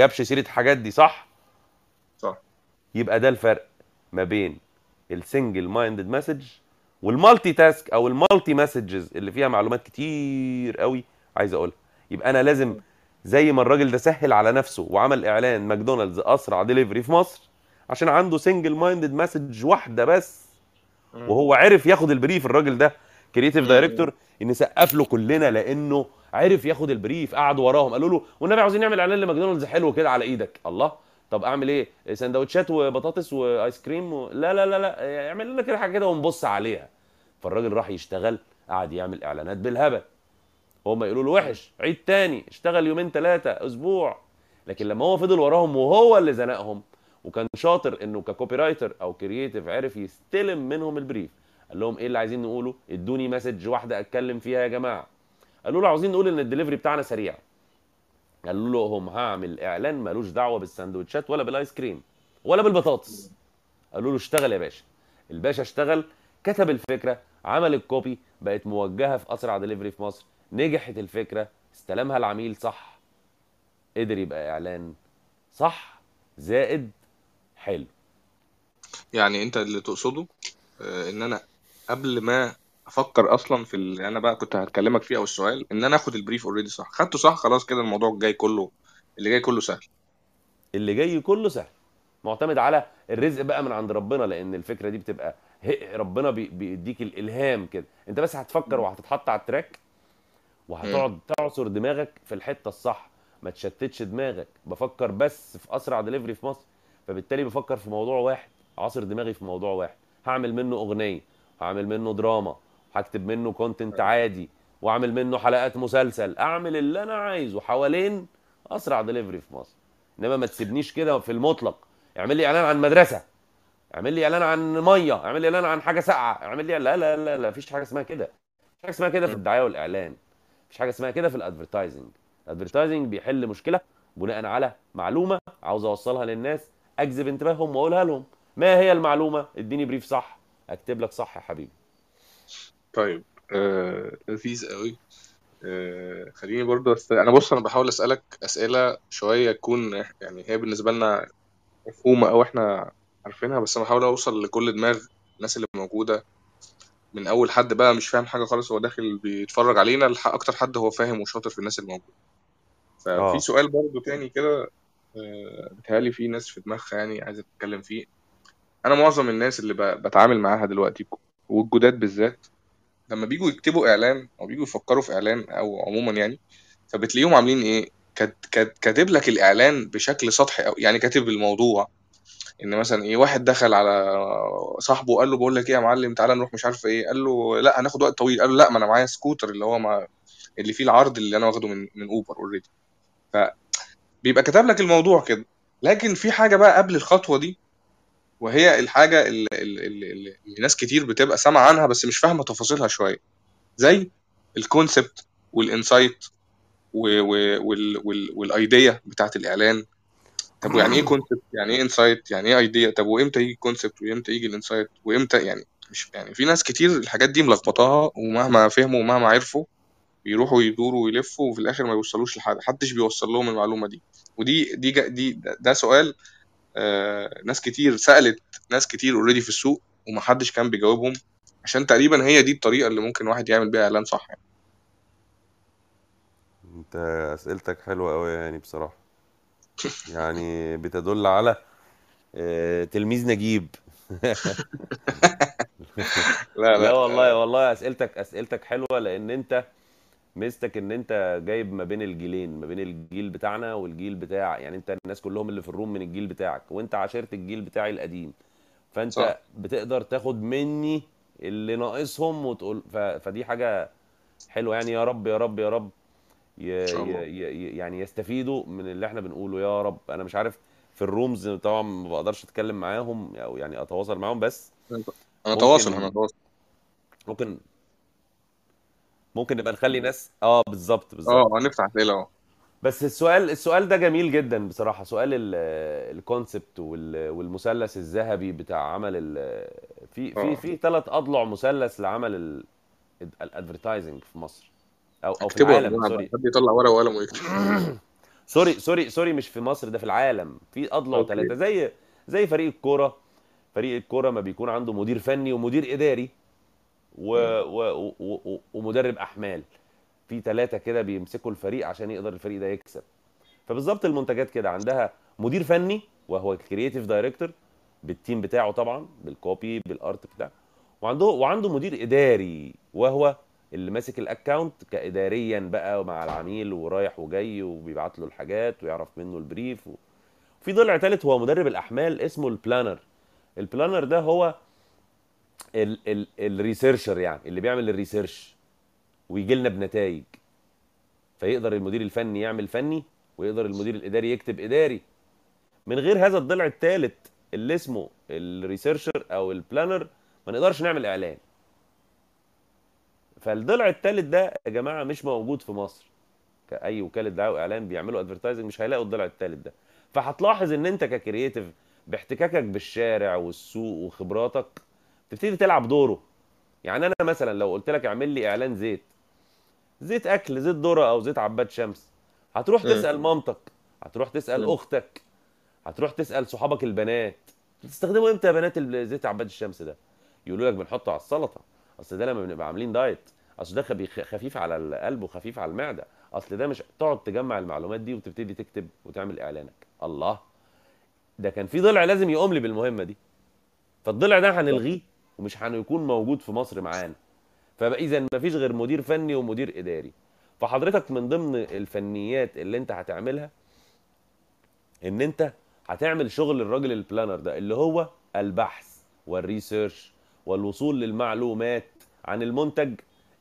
جابش سيرة الحاجات دي صح؟ صح. يبقى ده الفرق ما بين ال single minded message وال multi task أو ال multi messages اللي فيها معلومات كتير قوي عايز أقولها. يبقى أنا لازم زي ما الراجل ده سهل على نفسه وعمل إعلان ماكدونالدز أسرع ديليفري في مصر عشان عنده single minded message واحدة بس. وهو عرف ياخد ال brief الراجل ده creative director نسقف له كلنا لأنه عرف ياخد ال brief قعدوا وراهم قالوا له والنبي عاوزين نعمل إعلان لماكدونالدز حلو كده على إيدك. الله طب أعمل إيه؟ سندوتشات وبطاطس وآيس كريم و... لا لا لا لا اعمل لنا كده حاجة كده ونبص عليها. فالراجل راح يشتغل قعد يعمل إعلانات بالهبل. هم يقولوا له وحش عيد تاني اشتغل يومين ثلاثة أسبوع. لكن لما هو فضل وراهم وهو اللي زنقهم وكان شاطر إنه ك copywriter أو creative عرف يستلم منهم ال brief قال لهم إيه اللي عايزين نقوله؟ إدوني message واحدة أتكلم فيها يا جماعة. قالوا له عاوزين نقول إن الدليفري بتاعنا سريع. قالوا لهم هعمل إعلان ملوش دعوة بالسندوتشات ولا بالآيس كريم ولا بالبطاطس. قالوا له اشتغل يا باشا. الباشا اشتغل كتب الفكرة عمل ال copy بقت موجهة في أسرع دليفري في مصر. نجحت الفكرة استلمها العميل صح. قدر يبقى إعلان صح زائد حلو. يعني أنت اللي تقصده آه، إن أنا قبل ما أفكر أصلا في اللي أنا بقى كنت هكلمك فيه أو السؤال إن أنا آخد ال brief already صح. خدته صح؟ خلاص كده الموضوع الجاي كله اللي جاي كله سهل. اللي جاي كله سهل. معتمد على الرزق بقى من عند ربنا لأن الفكرة دي بتبقى هي- ربنا بي- بيديك الإلهام كده. أنت بس هتفكر وهتتحط على ال track وهتقعد تعصر دماغك في الحتة الصح. ما تشتتش دماغك. بفكر بس في أسرع دليفري في مصر فبالتالي بفكر في موضوع واحد. عاصر دماغي في موضوع واحد. هعمل منه أغنية هعمل منه دراما هكتب منه content عادي واعمل منه حلقات مسلسل اعمل اللي أنا عايزه حوالين اسرع دليفري في مصر. انما ما تسيبنيش كده في المطلق. اعمل لي اعلان عن مدرسة. اعمل لي اعلان عن مية. اعمل لي اعلان عن حاجة ساقعة. اعمل لي لا لا لا لا مفيش حاجة اسمها كده. مفيش حاجة اسمها كده في الدعاية والإعلان. مفيش حاجة اسمها كده في ال advertising ال advertising بيحل مشكلة بناء على معلومة عاوز أوصلها للناس أجذب انتباههم وأقولها لهم. ما هي المعلومة؟ اديني brief صح. أكتب لك صح يا حبيبي. طيب آه لذيذ قوي. آه خليني برضو أست... أنا بص أنا بحاول أسألك أسئلة شوية تكون يعني هي بالنسبة لنا مفهومة أو إحنا عارفينها بس أنا بحاول أوصل لكل دماغ الناس اللي موجودة. من أول حد بقى مش فاهم حاجة خالص هو داخل بيتفرج علينا لح- أكتر حد هو فاهم وشاطر في الناس اللي موجودة. ففي سؤال برضو تاني كده آه، بيتهيألي في ناس في دماغها يعني عايزة تتكلم فيه. أنا معظم الناس اللي ب- بتعامل معاها دلوقتي والجداد بالذات لما بيجوا يكتبوا إعلان أو بيجوا يفكروا في إعلان أو عموما يعني فبتلاقيهم عاملين إيه؟ كات- كات- كاتب لك الإعلان بشكل سطحي أو يعني كاتب الموضوع. إن مثلا إيه واحد دخل على صاحبه قال له بقول لك إيه يا معلم تعالى نروح مش عارف إيه قال له لأ هناخد وقت طويل. قال له لأ ما أنا معايا سكوتر اللي هو ما اللي فيه العرض اللي أنا واخده من من أوبر already فبيبقى كتب لك الموضوع كده. لكن في حاجة بقى قبل الخطوة دي وهي الحاجة اللي, اللي, اللي, ناس كتير بتبقى سامعة عنها بس مش فاهمة تفاصيلها شوية. زي ال concept وال insight وال idea بتاعت الإعلان. طب ويعني إيه concept يعني إيه insight يعني إيه idea طب وإمتى يجي ال concept وإمتى يجي ال insight وإمتى يعني مش يعني في ناس كتير الحاجات دي ملخبطاها ومهما فهموا ومهما عرفوا بيروحوا يدوروا ويلفوا وفي الآخر ما يوصلوش لحد محدش بيوصل لهم المعلومة دي. ودي دي دي ده سؤال ناس كتير سألت ناس كتير already في السوق ومحدش كان بيجاوبهم عشان تقريبا هي دي الطريقة اللي ممكن واحد يعمل بيها إعلان صح يعني. أنت أسئلتك حلوة قوي يعني بصراحة. يعني بتدل على آه، تلميذ نجيب. لا. لا والله والله أسئلتك أسئلتك حلوة لأن أنت ميزتك إن أنت جايب ما بين الجيلين ما بين الجيل بتاعنا والجيل بتاع يعني أنت الناس كلهم اللي في الروم من الجيل بتاعك وأنت عاشرت الجيل بتاعي القديم. فأنت صح. بتقدر تاخد مني اللي ناقصهم وتقول ف... فدي حاجة حلوة. يعني يا رب يا رب يا رب ي... ي... ي... يعني يستفيدوا من اللي إحنا بنقوله. يا رب أنا مش عارف في الرومز طبعا ما بقدرش أتكلم معاهم أو يعني أتواصل معاهم بس أنا تواصل ممكن- أنا تواصل ممكن ممكن نبقى نخلي ناس آه بالظبط بالظبط. آه هنفتح اسئله آه. بس السؤال السؤال ده جميل جدا بصراحة. سؤال ال- الكونسبت وال- والمثلث الذهبي بتاع عمل ال- في في آه. في ثلاث أضلع مثلث لعمل ال- advertising في مصر. أو أو في العالم sorry. حد يطلع ورقة وقلم ويكتب. sorry sorry sorry مش في مصر ده في العالم. في أضلع ثلاثة زي زي فريق الكورة. فريق الكورة ما بيكون عنده مدير فني ومدير إداري. و... و... و... ومدرب أحمال. في ثلاثة كده بيمسكوا الفريق عشان يقدر الفريق ده يكسب. فبالظبط المنتجات كده عندها مدير فني وهو ال creative director بال team بتاعه طبعا بال copy بال art بتاعه. وعنده وعنده مدير إداري وهو اللي ماسك ال account كاداريا بقى مع العميل ورايح وجاي وبيبعت له الحاجات ويعرف منه ال brief و... في ضلع ثالث هو مدرب الأحمال اسمه ال planner ال planner ده هو ال ال researcher يعني اللي بيعمل ال research ويجي لنا بنتائج. فيقدر المدير الفني يعمل فني ويقدر المدير الإداري يكتب إداري. من غير هذا الضلع الثالث اللي اسمه ال researcher أو ال planner ما نقدرش نعمل إعلان. فالضلع الثالث ده يا جماعة مش موجود في مصر. كأي وكالة دعايه وإعلان بيعملوا advertising مش هيلاقوا الضلع الثالث ده. فهتلاحظ إن أنت ك creative باحتكاكك بالشارع والسوق وخبراتك تبتدي تلعب دوره. يعني أنا مثلا لو قلت لك اعمل لي إعلان زيت زيت أكل زيت ذرة أو زيت عباد شمس هتروح. تسأل مامتك هتروح تسأل. أختك هتروح تسأل صحابك البنات. بتستخدموا إمتى يا بنات زيت عباد الشمس ده؟ يقولوا لك بنحطه على السلطة. أصل ده لما بنبقى عاملين دايت أصل ده خفيف على القلب وخفيف على المعدة. أصل ده مش تقعد تجمع المعلومات دي وتبتدي تكتب وتعمل إعلانك. الله! ده كان في ضلع لازم يقوم لي بالمهمة دي. فالضلع ده هنلغيه. ومش هيكون موجود في مصر معانا. فبقى إذا مفيش غير مدير فني ومدير إداري. فحضرتك من ضمن الفنيات اللي أنت هتعملها إن أنت هتعمل شغل الراجل ال planner ده اللي هو البحث وال research والوصول للمعلومات عن المنتج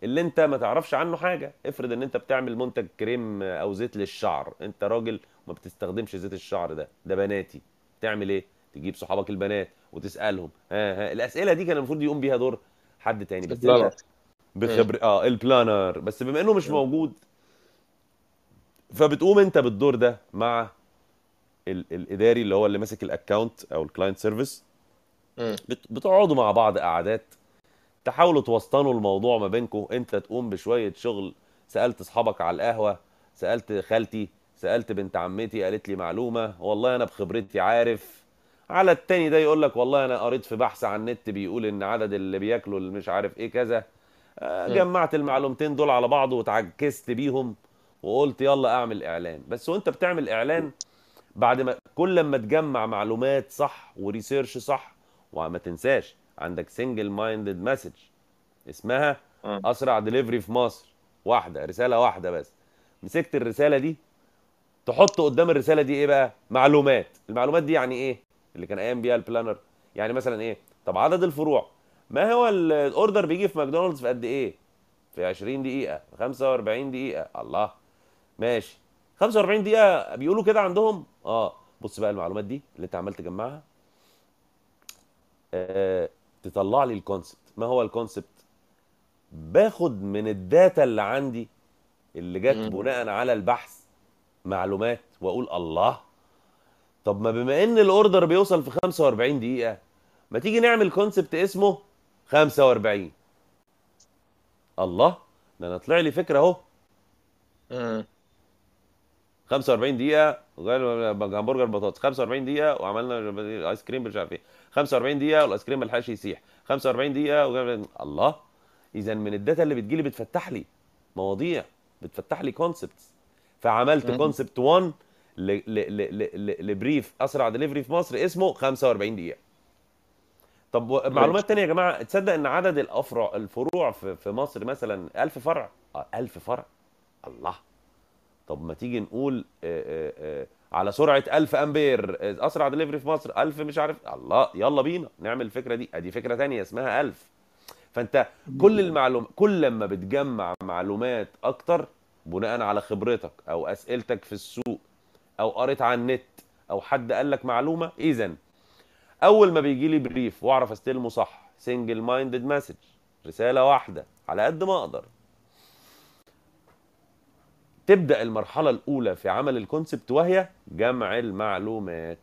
اللي أنت ما تعرفش عنه حاجة. افرض إن أنت بتعمل منتج كريم أو زيت للشعر. أنت راجل ما بتستخدمش زيت الشعر ده. ده بناتي. تعمل إيه؟ تجيب صحابك البنات. وتسألهم. ها ها. الأسئلة دي كان المفروض يقوم بيها دور حد تاني بس ال planner. بخبر آه ال planner. بس بما إنه مش. موجود فبتقوم أنت بالدور ده مع ال الإداري اللي هو اللي ماسك ال account أو ال client service مم. بتقعدوا مع بعض قعدات. تحاولوا توسطنوا الموضوع ما بينكم. أنت تقوم بشوية شغل. سألت أصحابك على القهوة سألت خالتي سألت بنت عمتي قالت لي معلومة. والله أنا بخبرتي عارف. على التاني ده يقول لك والله أنا قريت في بحث على النت بيقول إن عدد اللي بياكلوا اللي مش عارف إيه كذا آه،. جمعت المعلومتين دول على بعض وتعكست بيهم وقلت يلا أعمل إعلان. بس وأنت بتعمل إعلان بعد ما كل ما تجمع معلومات صح و research صح وما تنساش عندك single minded message اسمها. أسرع دليفري في مصر. واحدة رسالة واحدة بس. مسكت الرسالة دي تحط قدام الرسالة دي إيه بقى؟ معلومات. المعلومات دي يعني إيه؟ اللي كان قايم بيها ال planner يعني مثلا إيه؟ طب عدد الفروع. ما هو ال- order بيجي في ماكدونالدز في قد إيه؟ في 20 دقيقة في 45 دقيقة. الله. ماشي. 45 دقيقة بيقولوا كده عندهم؟ آه. بص بقى المعلومات دي اللي أنت عمال تجمعها. آه تطلع لي ال concept ما هو ال concept باخد من ال data اللي عندي اللي جت. بناء على البحث معلومات وأقول الله. طب ما بما إن ال order بيوصل في 45 دقيقة ما تيجي نعمل concept اسمه 45 الله ده أنا طلع لي فكرة أهو. مم. 45 دقيقة غير همبرجر بطاطس. 45 دقيقة وعملنا ice cream مش عارف إيه 45 دقيقة وال ice cream ما لحقش يسيح 45 دقيقة وغير... الله اذا من ال data اللي بتجيلي بتفتح لي مواضيع بتفتح لي concepts فعملت. concept 1 ل... ل... ل... ل brief أسرع دليفري في مصر اسمه 45 دقيقة. طب و- معلومات تانية يا جماعة تصدق إن عدد الافرع الفروع في, في مصر مثلا 1000 فرع؟ آه 1000 فرع. الله. طب ما تيجي نقول آه، آه، آه، على سرعة 1000 أمبير آه، أسرع دليفري في مصر 1000 مش عارف. الله يلا بينا نعمل الفكرة دي. أدي فكرة تانية اسمها 1000 فأنت كل المعلومات كل لما بتجمع معلومات أكتر بناء على خبرتك أو أسئلتك في السوق أو قريت على النت أو حد قال لك معلومة اذا أول ما بيجي لي brief وأعرف أستلمه صح single minded message رسالة واحدة على قد ما أقدر. تبدأ المرحلة الأولى في عمل ال concept وهي جمع المعلومات.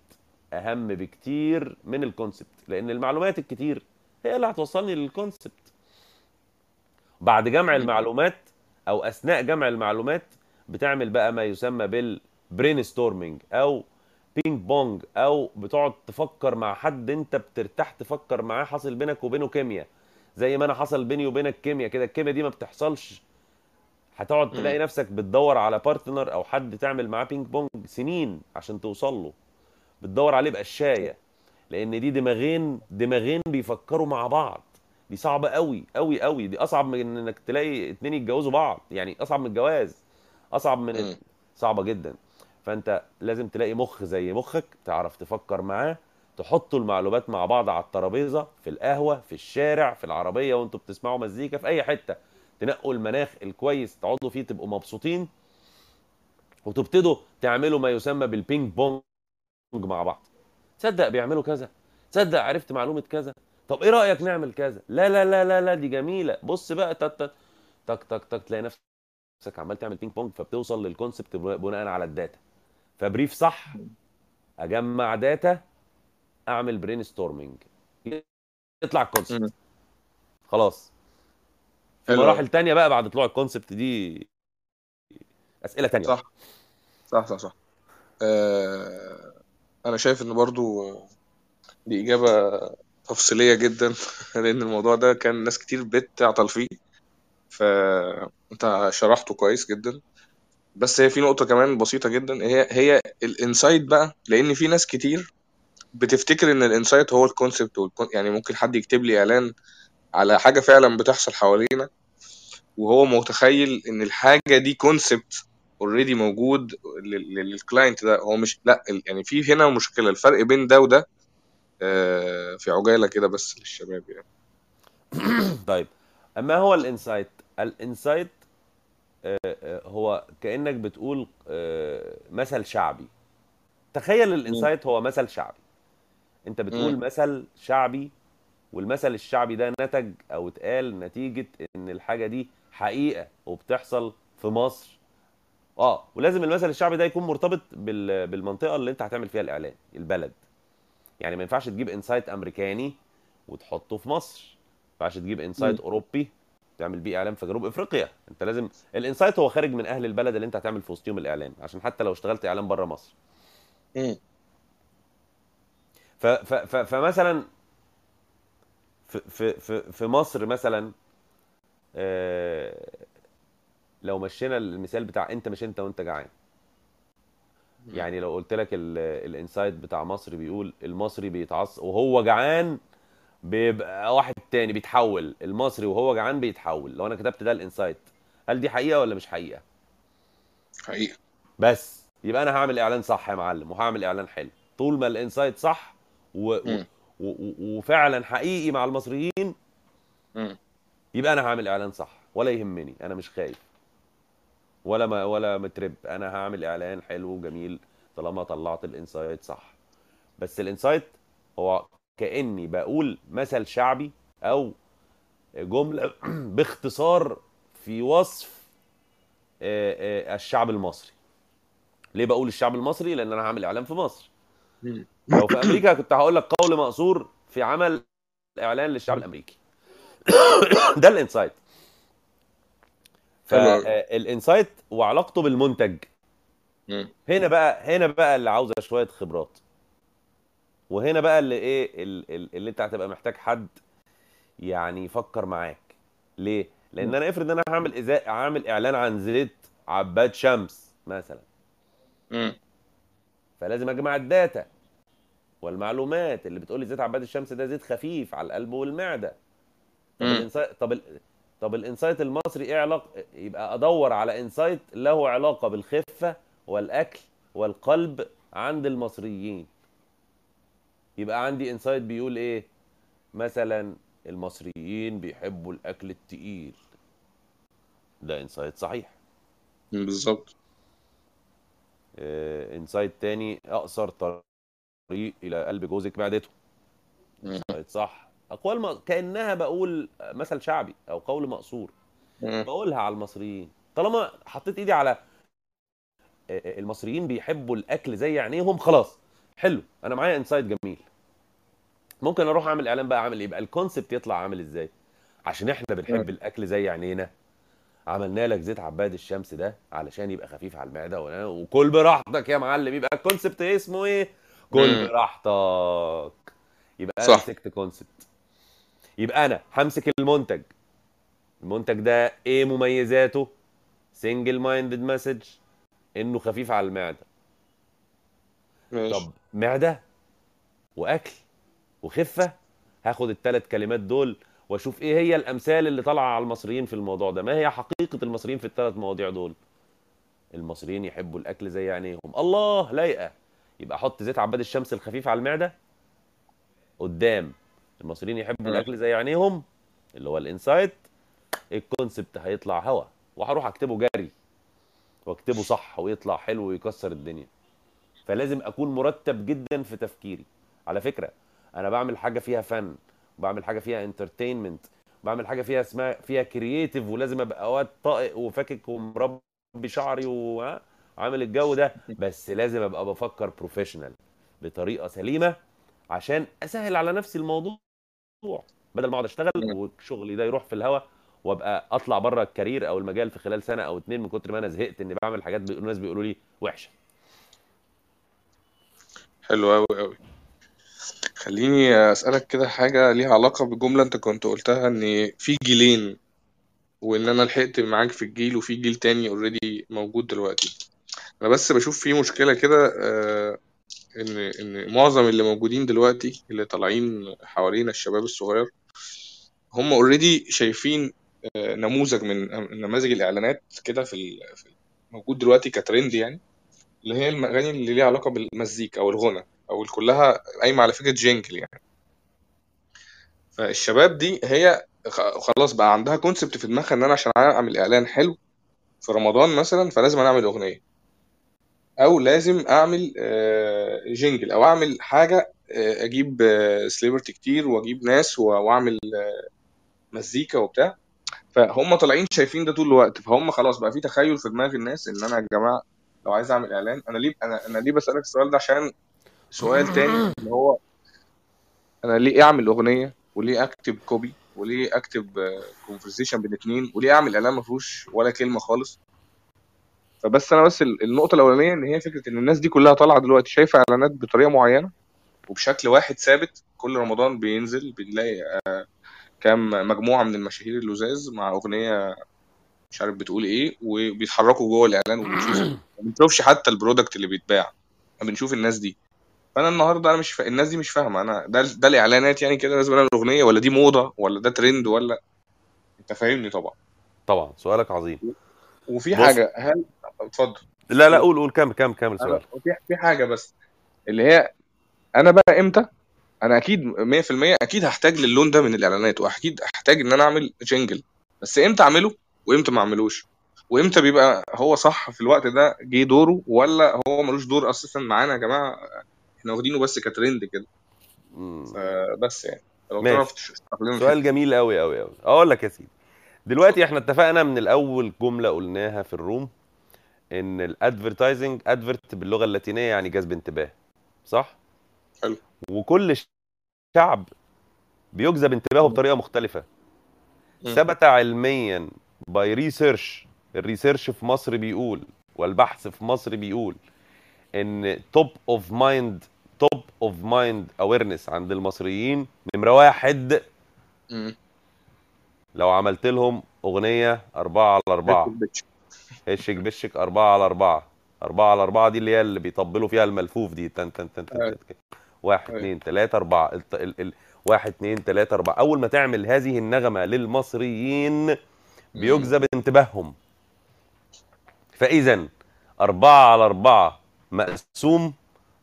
أهم بكتير من ال concept لأن المعلومات الكتير هي اللي هتوصلني لل concept بعد جمع المعلومات أو أثناء جمع المعلومات بتعمل بقى ما يسمى بال brain storming أو ping pong أو بتقعد تفكر مع حد أنت بترتاح تفكر معاه حاصل بينك وبينه كيمياء. زي ما أنا حصل بيني وبينك كيمياء كده الكيمياء دي ما بتحصلش. هتقعد. تلاقي نفسك بتدور على partner أو حد تعمل معاه ping pong سنين عشان توصل له. بتدور عليه بقشاية لأن دي دماغين دماغين بيفكروا مع بعض. دي صعبة قوي قوي قوي دي أصعب من إنك تلاقي اتنين يتجوزوا بعض. يعني أصعب من الجواز. أصعب من. صعبة جدا. فانت لازم تلاقي مخ زي مخك تعرف تفكر معاه تحطوا المعلومات مع بعض على الترابيزة في القهوة في الشارع في العربية وانتوا بتسمعوا مزيكا في أي حتة. تنقوا المناخ الكويس تقعدوا فيه تبقوا مبسوطين وتبتدوا تعملوا ما يسمى بال ping pong مع بعض. تصدق بيعملوا كذا؟ تصدق عرفت معلومة كذا؟ طب إيه رأيك نعمل كذا؟ لا لا لا لا لا دي جميلة. بص بقى تك تك تك تك, تلاقي نفسك عمال تعمل ping pong فبتوصل لل concept بناء على ال data. ف brief صح أجمع data أعمل brainstorming يطلع ال concept. خلاص. مراحل تانية بقى بعد طلوع ال concept دي أسئلة تانية صح صح صح صح. آه أنا شايف إن برضو دي إجابة تفصيلية جدا لأن الموضوع ده كان ناس كتير بتعطل فيه. فأنت شرحته كويس جدا. بس هي في نقطة كمان بسيطة جدا. هي هي ال insight بقى لأن في ناس كتير بتفتكر إن ال insight هو ال concept يعني ممكن حد يكتب لي إعلان على حاجة فعلا بتحصل حوالينا وهو متخيل إن الحاجة دي concept already موجود لل- لل client ده. هو مش لا يعني في هنا مشكلة. الفرق بين ده وده آه، في عجالة كده بس للشباب يعني. طيب اما هو ال insight؟ ال insight هو كأنك بتقول آه، مثل شعبي. تخيل ال insight هو مثل شعبي. أنت بتقول. مثل شعبي والمثل الشعبي ده نتج أو اتقال نتيجة إن الحاجة دي حقيقة وبتحصل في مصر. آه ولازم المثل الشعبي ده يكون مرتبط بال- بالمنطقة اللي أنت هتعمل فيها الإعلان البلد. يعني ما ينفعش تجيب insight أمريكاني وتحطه في مصر. ما ينفعش تجيب insight. أوروبي تعمل بيه اعلان في جنوب إفريقيا. أنت لازم ال insight هو خارج من أهل البلد اللي أنت هتعمل في وسطهم الاعلان عشان حتى لو اشتغلت اعلان بره مصر. مم. ف ف ف فمثلا في في في مصر مثلا آه، لو مشينا المثال بتاع أنت مش أنت وأنت جعان. يعني لو قلت لك ال- ال insight بتاع مصر بيقول المصري بيتعص وهو جعان بيبقى واحد تاني بيتحول المصري وهو جعان بيتحول. لو أنا كتبت ده ال insight هل دي حقيقة ولا مش حقيقة؟ حقيقة. بس. يبقى أنا هعمل إعلان صح يا معلم وهعمل إعلان حلو. طول ما ال insight صح و... و... و... وفعلا حقيقي مع المصريين مم. يبقى أنا هعمل إعلان صح. ولا يهمني أنا مش خايف. ولا ما ولا مرتبك. أنا هعمل إعلان حلو وجميل طالما طلعت ال insight صح. بس ال insight هو كأني بقول مثل شعبي أو جملة باختصار في وصف آه، آه، الشعب المصري. ليه بقول الشعب المصري؟ لأن أنا هعمل إعلان في مصر. لو في أمريكا كنت هقول لك قول مأثور في عمل إعلان للشعب الأمريكي. ده ال insight. فال insight وعلاقته بالمنتج. هنا بقى هنا بقى اللي عاوزه شوية خبرات. وهنا بقى اللي إيه ال- ال- اللي أنت هتبقى محتاج حد يعني يفكر معاك. ليه؟ لأن أنا افرض أنا هعمل إزاء هعمل إعلان عن زيت عباد شمس مثلا. مم. فلازم أجمع ال data والمعلومات اللي بتقول لي زيت عباد الشمس ده زيت خفيف على القلب والمعدة. طب. ال insight طب ال... طب ال insight المصري إيه علاقه يبقى أدور على insight له علاقة بالخفة والأكل والقلب عند المصريين. يبقى عندي insight بيقول إيه؟ مثلا المصريين بيحبوا الأكل التقيل. ده insight صحيح. بالظبط. آه، insight تاني أقصر طريق إلى قلب جوزك معدته. insight صح. أقوال م... كأنها بقول مثل شعبي أو قول مأثور. بقولها على المصريين. طالما حطيت إيدي على آه، المصريين بيحبوا الأكل زي عينيهم خلاص. حلو. أنا معايا insight جميل. ممكن أروح أعمل إعلان بقى عامل إيه بقى؟ ال concept يطلع عامل إزاي؟ عشان إحنا بنحب مم. الأكل زي عينينا. عملنا لك زيت عباد الشمس ده علشان يبقى خفيف على المعدة وكل براحتك يا معلم. يبقى ال concept اسمه إيه؟ كل. براحتك. يبقى أنا صح. مسكت concept يبقى أنا همسك المنتج. المنتج ده إيه مميزاته؟ single minded message إنه خفيف على المعدة. ماشي. طب معدة وأكل. وخفة. هاخد الثلاث كلمات دول وأشوف إيه هي الأمثال اللي طالعة على المصريين في الموضوع ده. ما هي حقيقة المصريين في الثلاث مواضيع دول؟ المصريين يحبوا الأكل زي عينيهم. الله لايقة. يبقى أحط زيت عباد الشمس الخفيف على المعدة؟ قدام. المصريين يحبوا. الأكل زي عينيهم؟ اللي هو ال insight. ال concept هيطلع هوا. وهروح أكتبه جري. وأكتبه صح ويطلع حلو ويكسر الدنيا. فلازم أكون مرتب جدا في تفكيري. على فكرة أنا بعمل حاجة فيها فن بعمل حاجة فيها entertainment بعمل حاجة فيها اسمها فيها creative ولازم أبقى واد رايق وفاكك ومربي شعري وعامل الجو ده. بس لازم أبقى بفكر professional بطريقة سليمة عشان أسهل على نفسي الموضوع. بدل ما أقعد أشتغل وشغلي ده يروح في الهوا وأبقى أطلع بره ال career أو المجال في خلال سنة أو اتنين من كتر ما أنا زهقت إني بعمل حاجات الناس بيقولوا لي وحشة. حلو قوي قوي خليني أسألك كده حاجة ليها علاقة بجملة أنت كنت قلتها إن في جيلين وإن أنا لحقت معاك في الجيل وفي جيل تاني already موجود دلوقتي. أنا بس بشوف في مشكلة كده آه، إن إن معظم اللي موجودين دلوقتي اللي طالعين حوالينا الشباب الصغير هم already شايفين آه، نموذج من نماذج الإعلانات كده في ال- موجود دلوقتي كترند يعني اللي هي الاغاني اللي ليها علاقة بالمزيكا أو الغنا. أو كلها قايمة على فكرة jingle يعني. فالشباب دي هي خلاص بقى عندها concept في دماغها إن أنا عشان أعمل إعلان حلو في رمضان مثلا فلازم أنا أعمل أغنية. أو لازم أعمل آه، jingle أو أعمل حاجة آه، أجيب celebrity كتير وأجيب ناس وأعمل آه، مزيكا وبتاع. فهم طالعين شايفين ده طول الوقت. فهم خلاص بقى في تخيل في دماغ الناس إن أنا يا جماعة لو عايز أعمل إعلان أنا ليه أنا أنا ليه بسألك السؤال ده عشان سؤال تاني اللي هو أنا ليه أعمل أغنية وليه أكتب copy وليه أكتب conversation بين اتنين وليه أعمل إعلان ما فيهوش ولا كلمة خالص؟ فبس أنا بس ال- النقطة الأولانية إن هي فكرة إن الناس دي كلها طالعة دلوقتي شايفة إعلانات بطريقة معينة وبشكل واحد ثابت كل رمضان بينزل بنلاقي آه، كام مجموعة من المشاهير اللزاز مع أغنية مش عارف بتقول إيه وبيتحركوا جوه الإعلان وبنشوف. ما بنشوفش حتى ال product اللي بيتباع ما بنشوف الناس دي. فانا النهارده أنا مش فا... الناس دي مش فاهمه. أنا ده ده الاعلانات يعني كده لازم اعمل اغنيه ولا دي موضة ولا ده ترند ولا انت فاهمني طبعا. طبعا. سؤالك عظيم. وفي بص. حاجة هل اتفضل. لا لا قول قول. كمل كمل كمل أنا سؤال. في في حاجة بس اللي هي أنا بقى إمتى؟ أنا أكيد 100% أكيد هحتاج للون ده من الإعلانات وأكيد هحتاج إن أنا أعمل جينجل. بس إمتى أعمله وإمتى ما أعملوش؟ وإمتى بيبقى هو صح في الوقت ده جه دوره ولا هو ملوش دور أساسا معانا يا جماعة؟ إحنا واخدينه بس كترند كده. فبس يعني لو. تعرف سؤال جميل قوي قوي قوي أقول لك يا سيدي دلوقتي إحنا اتفقنا من الأول جملة قلناها في ال room إن ال advertising advert باللغة اللاتينية يعني جذب انتباه صح حلو. وكل شعب بيجذب انتباهه بطريقة مختلفة. ثبت علميا by research ال research في مصر بيقول والبحث في مصر بيقول إن top of mind top of mind awareness عند المصريين نمره واحد مم. لو عملت لهم أغنية أربعة على أربعة هشك بشك أربعة على أربعة أربعة على أربعة دي اللي هي اللي بيطبلوا فيها الملفوف دي تن تن تن تن, أيوة. تن. واحد أيوة. اتنين تلاتة أربعة ال... ال... ال... واحد اتنين تلاتة أربعة أول ما تعمل هذه النغمة للمصريين بيجذب انتباههم فإذا أربعة على أربعة مقسوم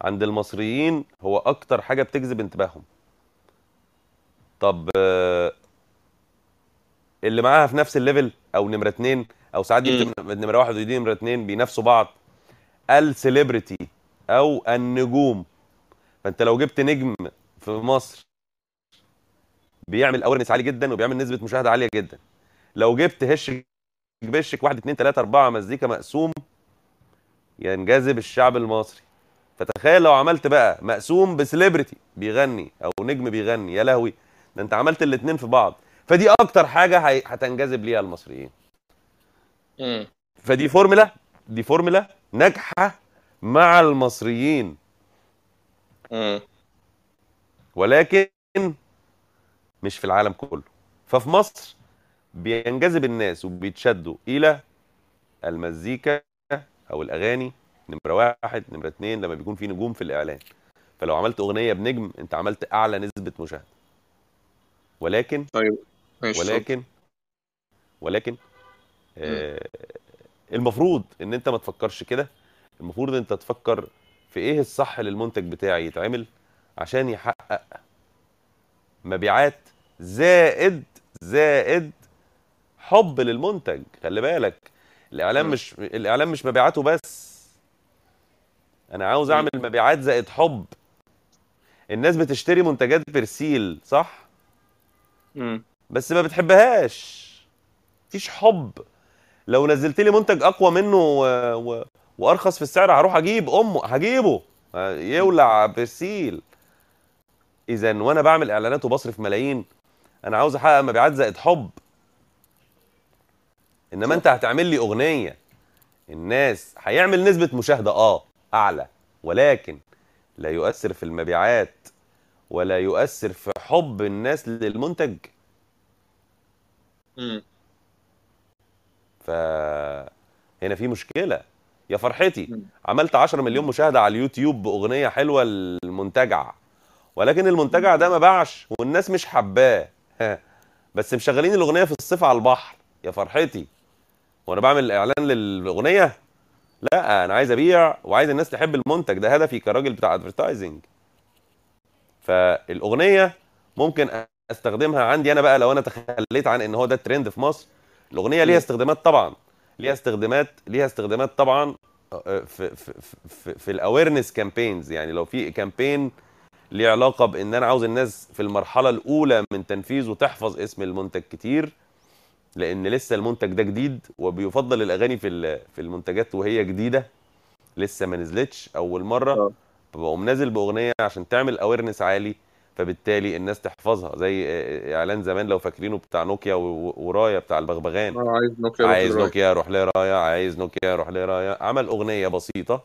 عند المصريين هو أكتر حاجة بتجذب انتباههم. طب اللي معاها في نفس ال level أو نمرة اتنين أو ساعات دي نمرة واحد ودي نمرة اتنين بينافسوا بعض ال celebrity أو النجوم. فأنت لو جبت نجم في مصر بيعمل awareness عالي جدا وبيعمل نسبة مشاهدة عالية جدا. لو جبت هشك بشك واحد اتنين تلاتة أربعة مزيكا مقسوم ينجذب الشعب المصري. فتخيل لو عملت بقى مقسوم ب celebrity بيغني أو نجم بيغني يا لهوي ده أنت عملت الاتنين في بعض فدي أكتر حاجة هتنجذب ليها المصريين. فدي فورمولا دي فورمولا ناجحة مع المصريين. ولكن مش في العالم كله ففي مصر بينجذب الناس وبيتشدوا إلى المزيكا أو الأغاني نمرة واحد نمرة اتنين لما بيكون في نجوم في الإعلان. فلو عملت أغنية بنجم أنت عملت أعلى نسبة مشاهدة. ولكن طيب ولكن ولكن آه المفروض إن أنت ما تفكرش كده. المفروض إن أنت تفكر في إيه الصح للمنتج بتاعي يتعمل عشان يحقق مبيعات زائد زائد حب للمنتج. خلي بالك الإعلان مم. مش الإعلان مش مبيعاته بس. أنا عاوز. أعمل مبيعات زائد حب. الناس بتشتري منتجات برسيل صح؟ مم. بس ما بتحبهاش. مفيش حب. لو نزلت لي منتج أقوى منه و... و... وأرخص في السعر هروح أجيب أمه هجيبه. يولع برسيل إذا وأنا بعمل إعلانات وبصرف ملايين أنا عاوز أحقق مبيعات زائد حب. إنما أنت هتعمل لي أغنية. الناس هيعمل نسبة مشاهدة آه. أعلى ولكن لا يؤثر في المبيعات ولا يؤثر في حب الناس للمنتج مم. فهنا في مشكلة يا فرحتي مم. عملت 10 مليون مشاهدة على اليوتيوب بأغنية حلوة المنتجع ولكن المنتجع ده ما باعش والناس مش حباه. بس مشغلين الأغنية في الصيف على البحر يا فرحتي وأنا بعمل إعلان للأغنية لا أنا عايز أبيع وعايز الناس تحب المنتج ده هدفي كراجل بتاع ادفرتايزنج فالأغنية ممكن أستخدمها عندي أنا بقى لو أنا تخليت عن إن هو ده الترند في مصر. الأغنية ليها. استخدامات طبعا ليها استخدامات ليها استخدامات طبعا آه، في في في, في ال awareness campaigns يعني لو في campaign ليه علاقة بإن أنا عاوز الناس في المرحلة الأولى من تنفيذه تحفظ اسم المنتج كتير لأن لسه المنتج ده جديد وبيفضل الأغاني في في المنتجات وهي جديدة لسه ما نزلتش أول مرة. آه. بقوم نازل بأغنية عشان تعمل awareness عالي فبالتالي الناس تحفظها زي آه، إعلان زمان لو فاكرينه بتاع نوكيا ورايا بتاع البغبغان. آه، عايز نوكيا روح عايز. نوكيا روح لي رايا عايز نوكيا روح لي رايا عمل أغنية بسيطة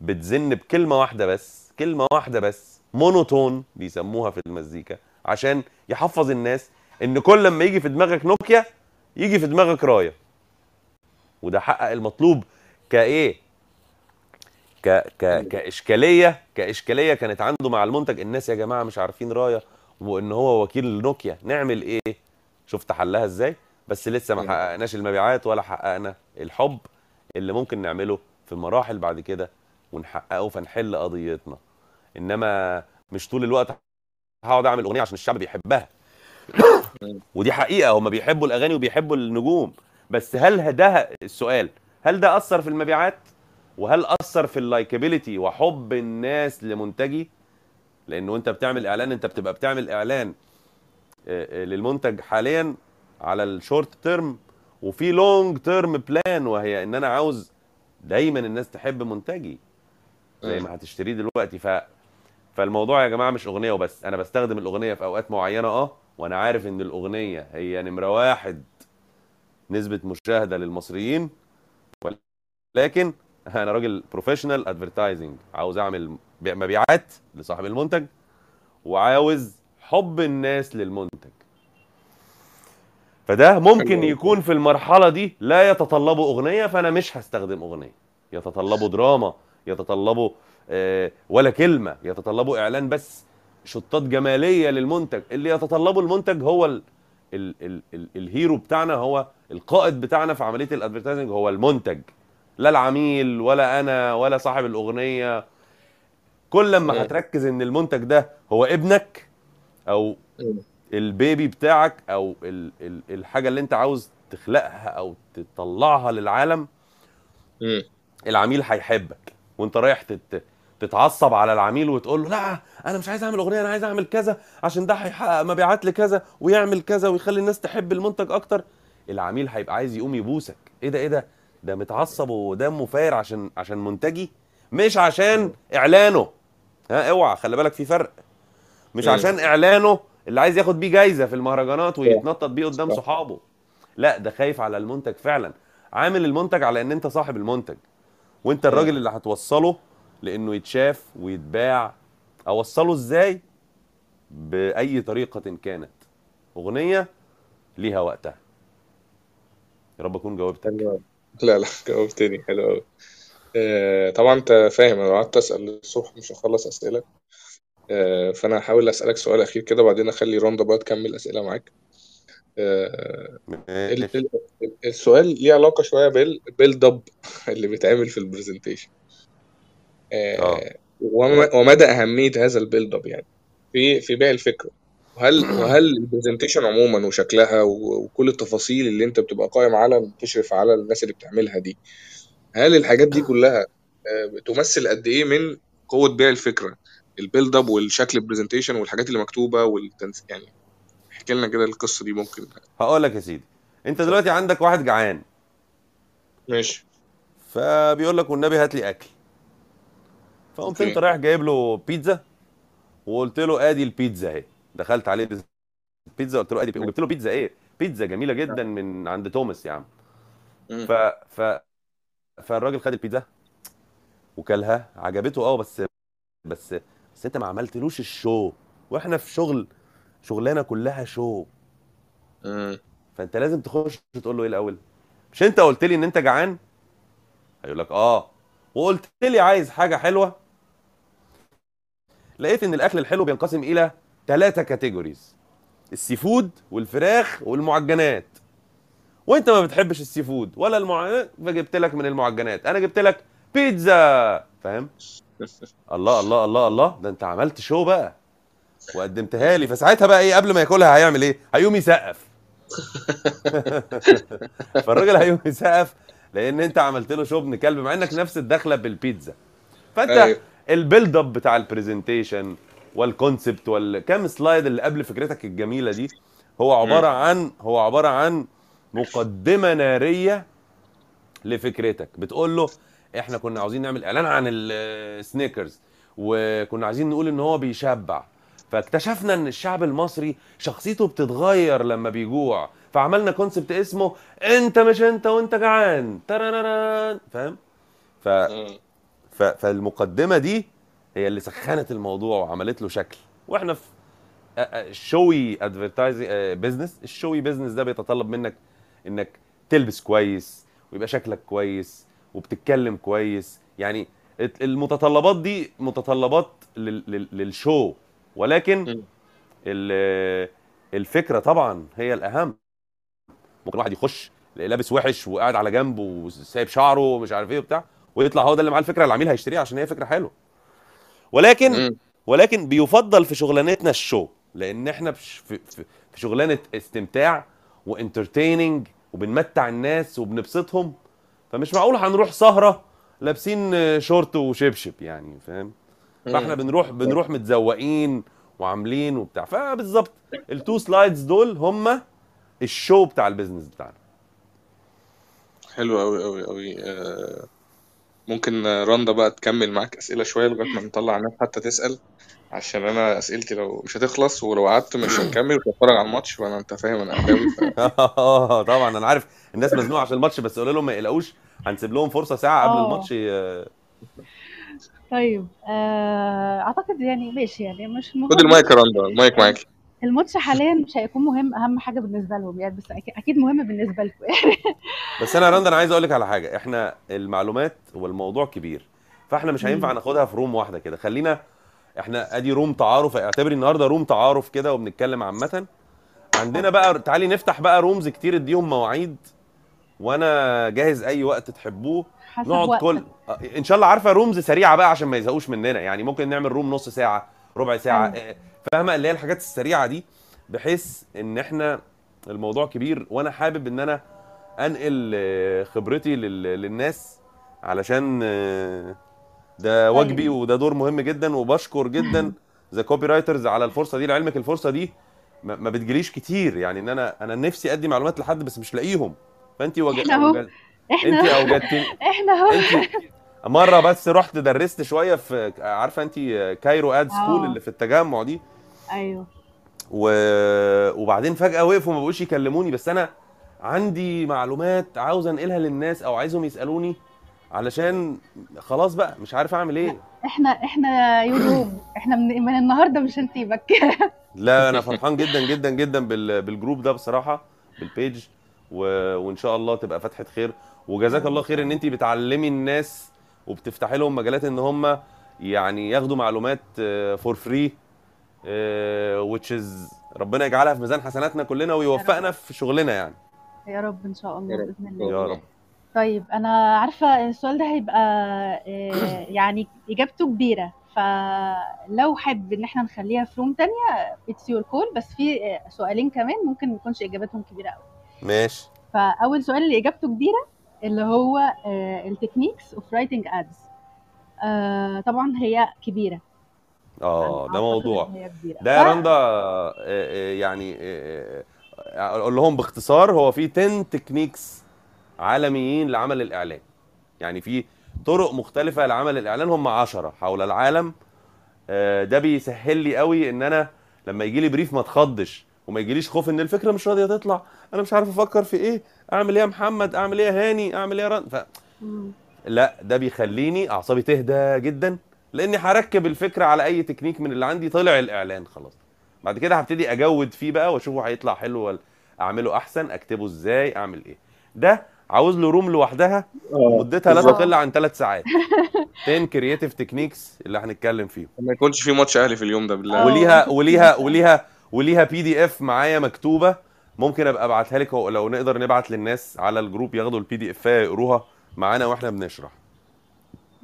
بتزن بكلمة واحدة بس كلمة واحدة بس monotone بيسموها في المزيكا عشان يحفظ الناس إن كل لما يجي في دماغك نوكيا يجي في دماغك رايا وده حقق المطلوب كإيه؟ ك ك كإشكالية كإشكالية كانت عنده مع المنتج. الناس يا جماعة مش عارفين رايا وإن هو وكيل نوكيا. نعمل إيه؟ شفت حلها إزاي؟ بس لسه ما. حققناش المبيعات ولا حققنا الحب اللي ممكن نعمله في مراحل بعد كده ونحققه فنحل قضيتنا. إنما مش طول الوقت هقعد أعمل أغنية عشان الشعب بيحبها. ودي حقيقة هم بيحبوا الأغاني وبيحبوا النجوم. بس هل ده السؤال هل ده أثر في المبيعات؟ وهل أثر في ال likability وحب الناس لمنتجي؟ لأنه أنت بتعمل إعلان أنت بتبقى بتعمل إعلان آه، آه، للمنتج حاليا على ال short term وفي long term plan وهي إن أنا عاوز دايما الناس تحب منتجي زي. ما هتشتريه دلوقتي. ف فالموضوع يا جماعة مش أغنية وبس أنا بستخدم الأغنية في أوقات معينة آه وأنا عارف إن الأغنية هي نمرة واحد نسبة مشاهدة للمصريين ولكن أنا راجل professional advertising عاوز أعمل بيع- مبيعات لصاحب المنتج وعاوز حب الناس للمنتج. فده ممكن. يكون في المرحلة دي لا يتطلبه أغنية فأنا مش هستخدم أغنية. يتطلبه دراما يتطلبه آه، ولا كلمة يتطلبه إعلان بس. شطات جمالية للمنتج اللي يتطلبه المنتج هو ال ال ال ال ال hero بتاعنا هو القائد بتاعنا في عملية ال advertising هو المنتج لا العميل ولا أنا ولا صاحب الأغنية كل لما مم. هتركز إن المنتج ده هو ابنك أو مم. ال baby بتاعك أو ال ال الحاجة اللي أنت عاوز تخلقها أو تطلعها للعالم مم. العميل هيحبك وأنت رايح تت تتعصب على العميل وتقول له لا أنا مش عايز أعمل أغنية أنا عايز أعمل كذا عشان ده هيحقق مبيعات لكذا ويعمل كذا ويخلي الناس تحب المنتج أكتر. العميل هيبقى عايز يقوم يبوسك. إيه ده إيه ده؟ ده متعصب ودمه فاير عشان عشان منتجي مش عشان إعلانه. ها أوعى خلي بالك في فرق. مش مم. عشان إعلانه اللي عايز ياخد بيه جايزة في المهرجانات ويتنطط بيه قدام صح. صحابه. لا ده خايف على المنتج فعلا. عامل المنتج على إن أنت صاحب المنتج. وأنت الراجل اللي هتوصله لأنه يتشاف ويتباع. أوصله إزاي؟ بأي طريقة كانت. أغنية ليها وقتها. يا رب أكون جاوبتك. لا لا جاوبتني. حلو قوي آه طبعا أنت فاهم. أنا قعدت أسأل الصبح مش هخلص أسئلة. آه فأنا هحاول أسألك سؤال أخير كده وبعدين أخلي روندا بقى تكمل أسئلة معاك. آه السؤال ليه علاقة شوية بال build up اللي بيتعمل في ال presentation. ومدى أهمية هذا ال build up يعني. في في بيع الفكرة. وهل وهل ال presentation عموما وشكلها وكل التفاصيل اللي أنت بتبقى قائم على تشرف على الناس اللي بتعملها دي هل الحاجات دي كلها آه، بتمثل قد إيه من قوة بيع الفكرة؟ ال build up والشكل ال presentation والحاجات اللي مكتوبة والتنس يعني احكي لنا كده القصة دي ممكن. هقول لك يا سيدي. أنت دلوقتي عندك واحد جعان. ماشي. فبيقول لك والنبي هات لي أكل. فقمت أنت رايح جايب له بيتزا وقلت له آدي البيتزا أهي. دخلت عليه بيتزا قلت له آدي وجبت له بيتزا إيه؟ بيتزا جميلة جدا من عند توماس يا عم. ف ف فالراجل خد البيتزا وكلها عجبته أه بس بس بس أنت ما عملتلوش ال show. وإحنا في شغل شغلانة كلها show. فأنت لازم تخش تقول له إيه الأول؟ مش أنت قلت لي إن أنت جعان؟ هيقول لك آه. وقلت لي عايز حاجة حلوة لقيت إن الأكل الحلو بينقسم إلى ثلاثة categories ال seafood والفراخ والمعجنات. وأنت ما بتحبش ال seafood ولا المعجنات فجبت لك من المعجنات. أنا جبت لك بيتزا فاهم؟ الله الله الله الله. ده أنت عملت show بقى. وقدمتها لي. فساعتها بقى إيه قبل ما ياكلها هيعمل إيه؟ هيقوم يسقف. فالراجل هيقوم يسقف لأن أنت عملت له show ابن كلب مع إنك نفس الدخلة بالبيتزا. فأنت أيوه. ال build up بتاع ال presentation وال concept والكام slide اللي قبل فكرتك الجميلة دي؟ هو عبارة عن هو عبارة عن مقدمة نارية لفكرتك. بتقول له إحنا كنا عاوزين نعمل إعلان عن السنيكرز وكنا عايزين نقول إن هو بيشبع. فاكتشفنا إن الشعب المصري شخصيته بتتغير لما بيجوع. فعملنا كونسبت اسمه أنت مش أنت وأنت جعان. تراراران. فاهم؟ ف... فالمقدمة دي هي اللي سخنت الموضوع وعملت له شكل. وإحنا في ال show advertising business ال show business ده بيتطلب منك إنك تلبس كويس ويبقى شكلك كويس وبتتكلم كويس. يعني المتطلبات دي متطلبات لل... لل... لل show. ولكن. الفكرة طبعا هي الأهم. ممكن واحد يخش لابس وحش وقاعد على جنب وسايب شعره ومش عارف إيه وبتاع. ويطلع هو ده اللي معاه الفكرة العميل هيشتريها عشان هي فكرة حلوة. ولكن. ولكن بيفضل في شغلانتنا ال show لأن إحنا في, شغلانة استمتاع و entertaining وبنمتع الناس وبنبسطهم فمش معقول هنروح سهرة لابسين شورت وشبشب يعني فاهم؟ فإحنا. بنروح بنروح متزوقين وعاملين وبتاع. فبالظبط ال two slides دول هم ال show بتاع ال business بتاعنا. حلو قوي قوي قوي آه ممكن رندا بقى تكمل معاك أسئلة شوية لغاية ما نطلع ناس حتى تسأل عشان أنا أسئلتي لو مش هتخلص ولو قعدت مش هنكمل مش هتفرج على الماتش وأنا أنت فاهم أنا أهلاوي. ف... آه طبعا أنا عارف الناس مزنوقة عشان الماتش بس قول لهم ما يقلقوش هنسيب لهم فرصة ساعة قبل آه. الماتش ي- طيب آه، أعتقد يعني ماشي يعني مش خد المايك يا رندا المايك معاكي. الماتش حاليا مش هيكون مهم أهم حاجة بالنسبة لهم يعني بس أكيد مهم بالنسبة لكم يعني. بس أنا رندا أنا عايز أقول لك على حاجة. إحنا المعلومات والموضوع كبير فإحنا مش هينفع. ناخدها في room واحدة كده. خلينا إحنا أدي room تعارف اعتبري النهارده room تعارف كده وبنتكلم عامة. عندنا بقى تعالي نفتح بقى rooms كتير اديهم مواعيد وأنا جاهز أي وقت تحبوه. حسب نقعد كل وقتك آه، إن شاء الله عارفة rooms سريعة بقى عشان ما يزهقوش مننا. يعني ممكن نعمل room نص ساعة ربع ساعة آه، فاهمة؟ اللي هي الحاجات السريعة دي بحيث إن إحنا الموضوع كبير وأنا حابب إن أنا أنقل آه، خبرتي لل- للناس علشان آه، ده واجبي وده دور مهم جدا وبشكر جدا The Copywriters على الفرصة دي لعلمك الفرصة دي ما بتجيليش كتير. يعني إن أنا أنا نفسي أدي معلومات لحد بس مش لاقيهم. فانت وج... إحنا أهو. إحنا انت أهو. اوجدتني إحنا أهو. انت مرة بس رحت درست شوية في عارفة انت Cairo Ad School آه اللي في التجمع دي؟ أيوه. و... وبعدين فجأة وقفوا ما بقوش يكلموني. بس أنا عندي معلومات عاوز أنقلها للناس أو عايزهم يسألوني علشان خلاص بقى مش عارف أعمل إيه. إحنا إحنا يوم إحنا من, من النهارده مش هنسيبك لا أنا فرحان جدا جدا جدا بال- بال group ده بصراحة بال page و... وإن شاء الله تبقى فتحه خير. وجزاك الله خير إن أنت بتعلمي الناس وبتفتحي لهم مجالات إن هم يعني ياخدوا معلومات for free which is ربنا يجعلها في ميزان حسناتنا كلنا ويوفقنا في شغلنا يعني. يا رب إن شاء الله. بإذن الله. يا رب. طيب أنا عارفة السؤال ده هيبقى آه، يعني إجابته كبيرة. فلو حابب إن إحنا نخليها في room تانية it's your call بس في آه، سؤالين كمان ممكن ما يكونش اجابتهم كبيرة قوي ماشي. فأول سؤال اللي إجابته كبيرة اللي هو ال techniques of writing ads طبعا هي كبيرة. آه أنا ده موضوع. ده يا رندا آه، آه، يعني آه، أقول لهم باختصار هو في 10 techniques عالميين لعمل الإعلان. يعني في طرق مختلفة لعمل الإعلان هم 10 حول العالم. ده بيسهل لي قوي إن أنا لما يجي لي brief ما اتخضش وما يجيليش خوف إن الفكرة مش راضية تطلع. أنا مش عارف أفكر في إيه أعمل إيه يا محمد؟ أعمل إيه يا هاني؟ أعمل إيه يا رنا؟ ف... لا ده بيخليني أعصابي تهدى جدا. لاني هركب الفكرة على اي تكنيك من اللي عندي طلع الاعلان خلاص. بعد كده هبتدي اجود فيه بقى واشوفه هيطلع حلو ولا اعمله احسن اكتبه إزاي اعمل إيه. ده عاوز له room لوحدها مدتها لا. تقل عن ثلاث ساعات. 10 creative techniques اللي هنتكلم فيهم. ما يكونش في ماتش أهلي في اليوم ده بالله. وليها وليها وليها وليها PDF معايا مكتوبة. ممكن أبقى أبعتها لك لو نقدر نبعت للناس على ال group ياخدوا ال PDF يقروها معانا وإحنا بنشرح.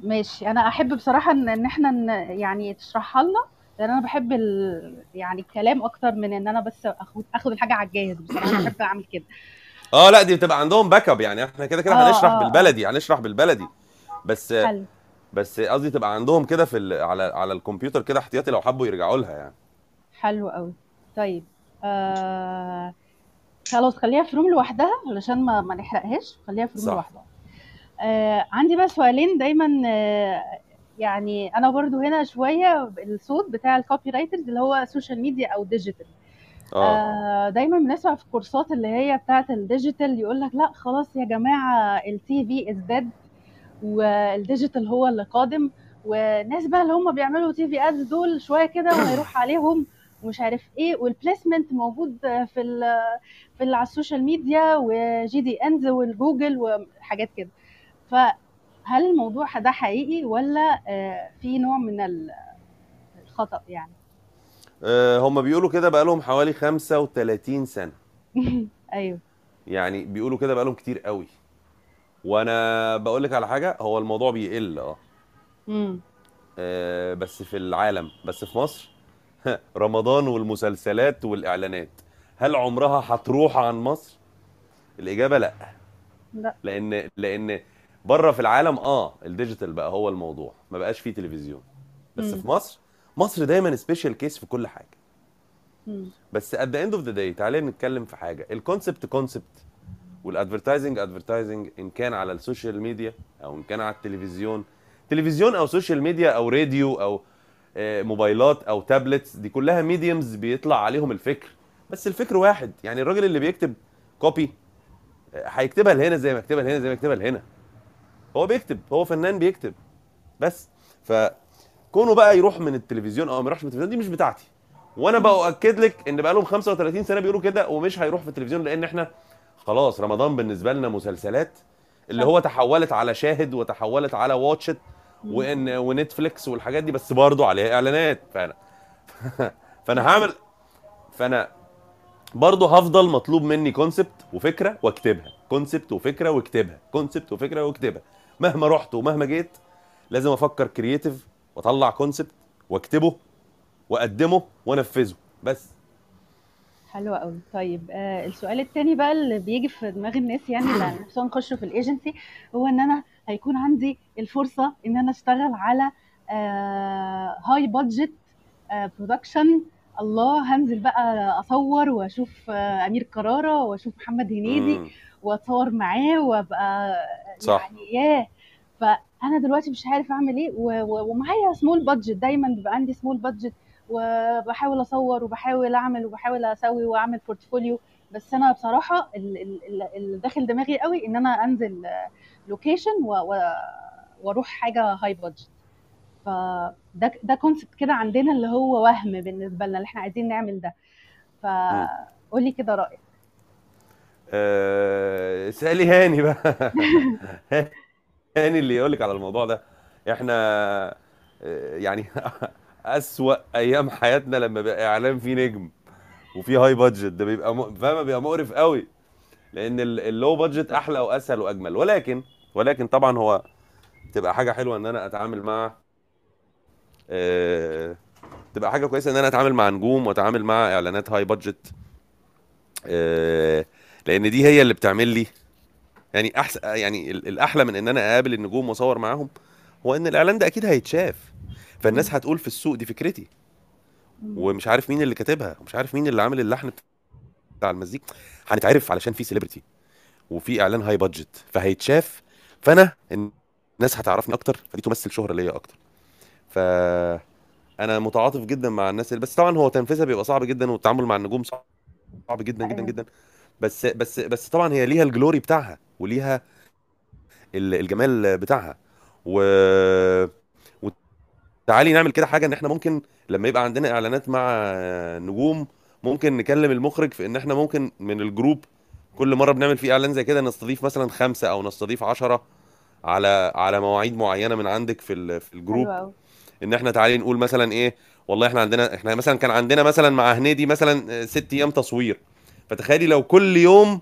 ماشي. أنا أحب بصراحة ان إن إحنا ن- يعني تشرحها لنا لأن أنا بحب ال... يعني الكلام أكتر من إن أنا بس اخد أخد الحاجة على الجاهز. بصراحة أنا بحب أعمل كده. آه لأ دي بتبقى عندهم backup يعني. إحنا كده كده آه، هنشرح آه، آه. بالبلدي هنشرح بالبلدي. بس حلو. بس قصدي تبقى عندهم كده في ال- على على الكمبيوتر كده احتياطي لو حبوا يرجعوا لها يعني. حلو قوي طيب آه... خلاص خليها في room لوحدها علشان ما ما نحرقهاش. خليها في room صح. لوحدها. آه... عندي بقى سؤالين دايما آه... يعني أنا برضو هنا شوية الصوت بتاع ال copywriters اللي هو social media أو digital آه. آه دايما بنسمع في الكورسات اللي هي بتاعة ال digital يقول لك لا خلاص يا جماعة ال TV is dead وال digital هو اللي قادم. والناس بقى اللي هم بيعملوا TV ads دول شوية كده وهيروح عليهم ومش عارف إيه وال placement موجود في ال في على ال social media و GDN والجوجل وحاجات كده. فهل الموضوع ده حقيقي ولا آه، في نوع من ال- الخطأ يعني؟ آه، هم بيقولوا كده بقالهم حوالي 35 سنة. أيوه. يعني بيقولوا كده بقالهم كتير قوي. وأنا بقول لك على حاجة هو الموضوع بيقل آه. امم آه، بس في العالم بس في مصر رمضان والمسلسلات والإعلانات. هل عمرها هتروح عن مصر؟ الإجابة لأ. لا. لأن لأن بره في العالم آه ال digital بقى هو الموضوع ما بقاش فيه تلفزيون. بس مم. في مصر مصر دايما special case في كل حاجة. مم. بس at the end of the day تعالى نتكلم في حاجة. ال concept concept وال advertising advertising إن كان على ال social media أو إن كان على التلفزيون. تلفزيون أو social media أو راديو أو آه، موبايلات أو tablets دي كلها mediums بيطلع عليهم الفكر. بس الفكر واحد يعني الراجل اللي بيكتب copy هيكتبها لهنا زي ما يكتبها لهنا زي ما يكتبها لهنا. هو بيكتب هو فنان بيكتب. بس فكونه بقى يروح من التلفزيون أو ما يروحش من التلفزيون دي مش بتاعتي. وأنا باكد لك إن بقى لهم 35 سنة بيقولوا كده ومش هيروح في التلفزيون لأن إحنا خلاص رمضان بالنسبة لنا مسلسلات اللي. هو تحولت على شاهد وتحولت على Watch It وإن ونتفليكس والحاجات دي بس برضه عليها إعلانات. فأنا فأنا هعمل فأنا برضه هفضل مطلوب مني concept وفكرة واكتبها. concept وفكرة واكتبها. concept وفكرة واكتبها. مهما رحت ومهما جيت لازم أفكر creative وأطلع concept وأكتبه وأقدمه وأنفذه. بس. حلو قوي. طيب آه السؤال التاني بقى اللي بيجي في دماغ الناس يعني اللي نفسهم يخشوا في الايجنسي هو إن أنا هيكون عندي الفرصة إن أنا أشتغل على آه high budget production الله هنزل بقى أصور وأشوف آه أمير كرارة وأشوف محمد هنيدي. وأتصور معاه وأبقى صح. يعني ياه. فأنا دلوقتي مش عارف أعمل إيه ومعايا small budget دايما بيبقى عندي small budget وبحاول أصور وبحاول أعمل وبحاول أسوي وأعمل portfolio بس أنا بصراحة ال- ال- ال- اللي داخل دماغي قوي إن أنا أنزل location وأروح حاجة high budget فده ده concept كده عندنا اللي هو وهم بالنسبة لنا اللي إحنا عايزين نعمل ده. فقولي كده رأيك. آه، اسألي هاني بقى. هاني اللي يقول لك على الموضوع ده إحنا آه، يعني أسوأ أيام حياتنا لما بقى اعلان فيه نجم وفيه high budget ده بيبقى م... فاهمة؟ بيبقى مقرف قوي لأن ال- ال low budget أحلى وأسهل وأجمل. ولكن ولكن طبعا هو تبقى حاجة حلوة إن أنا أتعامل مع آه، تبقى حاجة كويسة إن أنا أتعامل مع نجوم وأتعامل مع إعلانات high budget آه، لأن دي هي اللي بتعمل لي يعني احسن يعني ال- الأحلى من إن أنا أقابل النجوم وأصور معاهم هو إن الإعلان ده أكيد هيتشاف. فالناس هتقول في السوق دي فكرتي. ومش عارف مين اللي كاتبها ومش عارف مين اللي عامل اللحن بتاع المزيكا هنتعرف علشان في celebrity وفي إعلان high budget فهيتشاف. فأنا الناس هتعرفني أكتر فدي تمثل شهرة ليا أكتر. ف أنا متعاطف جدا مع الناس اللي بس طبعا هو تنفيذها بيبقى صعب جدا والتعامل مع النجوم صعب جدا جدا أيوة. جدا. بس بس بس طبعا هي ليها ال glory بتاعها. وليها ال- الجمال بتاعها. و تعالي نعمل كده حاجة إن إحنا ممكن لما يبقى عندنا إعلانات مع نجوم ممكن نكلم المخرج في إن إحنا ممكن من ال group كل مرة بنعمل فيه إعلان زي كده نستضيف مثلا خمسة أو نستضيف عشرة على على مواعيد معينة من عندك في في ال group. حلو إن إحنا تعالي نقول مثلا إيه والله إحنا عندنا إحنا مثلا كان عندنا مثلا مع هنيدي مثلا ست أيام تصوير. فتخيلي لو كل يوم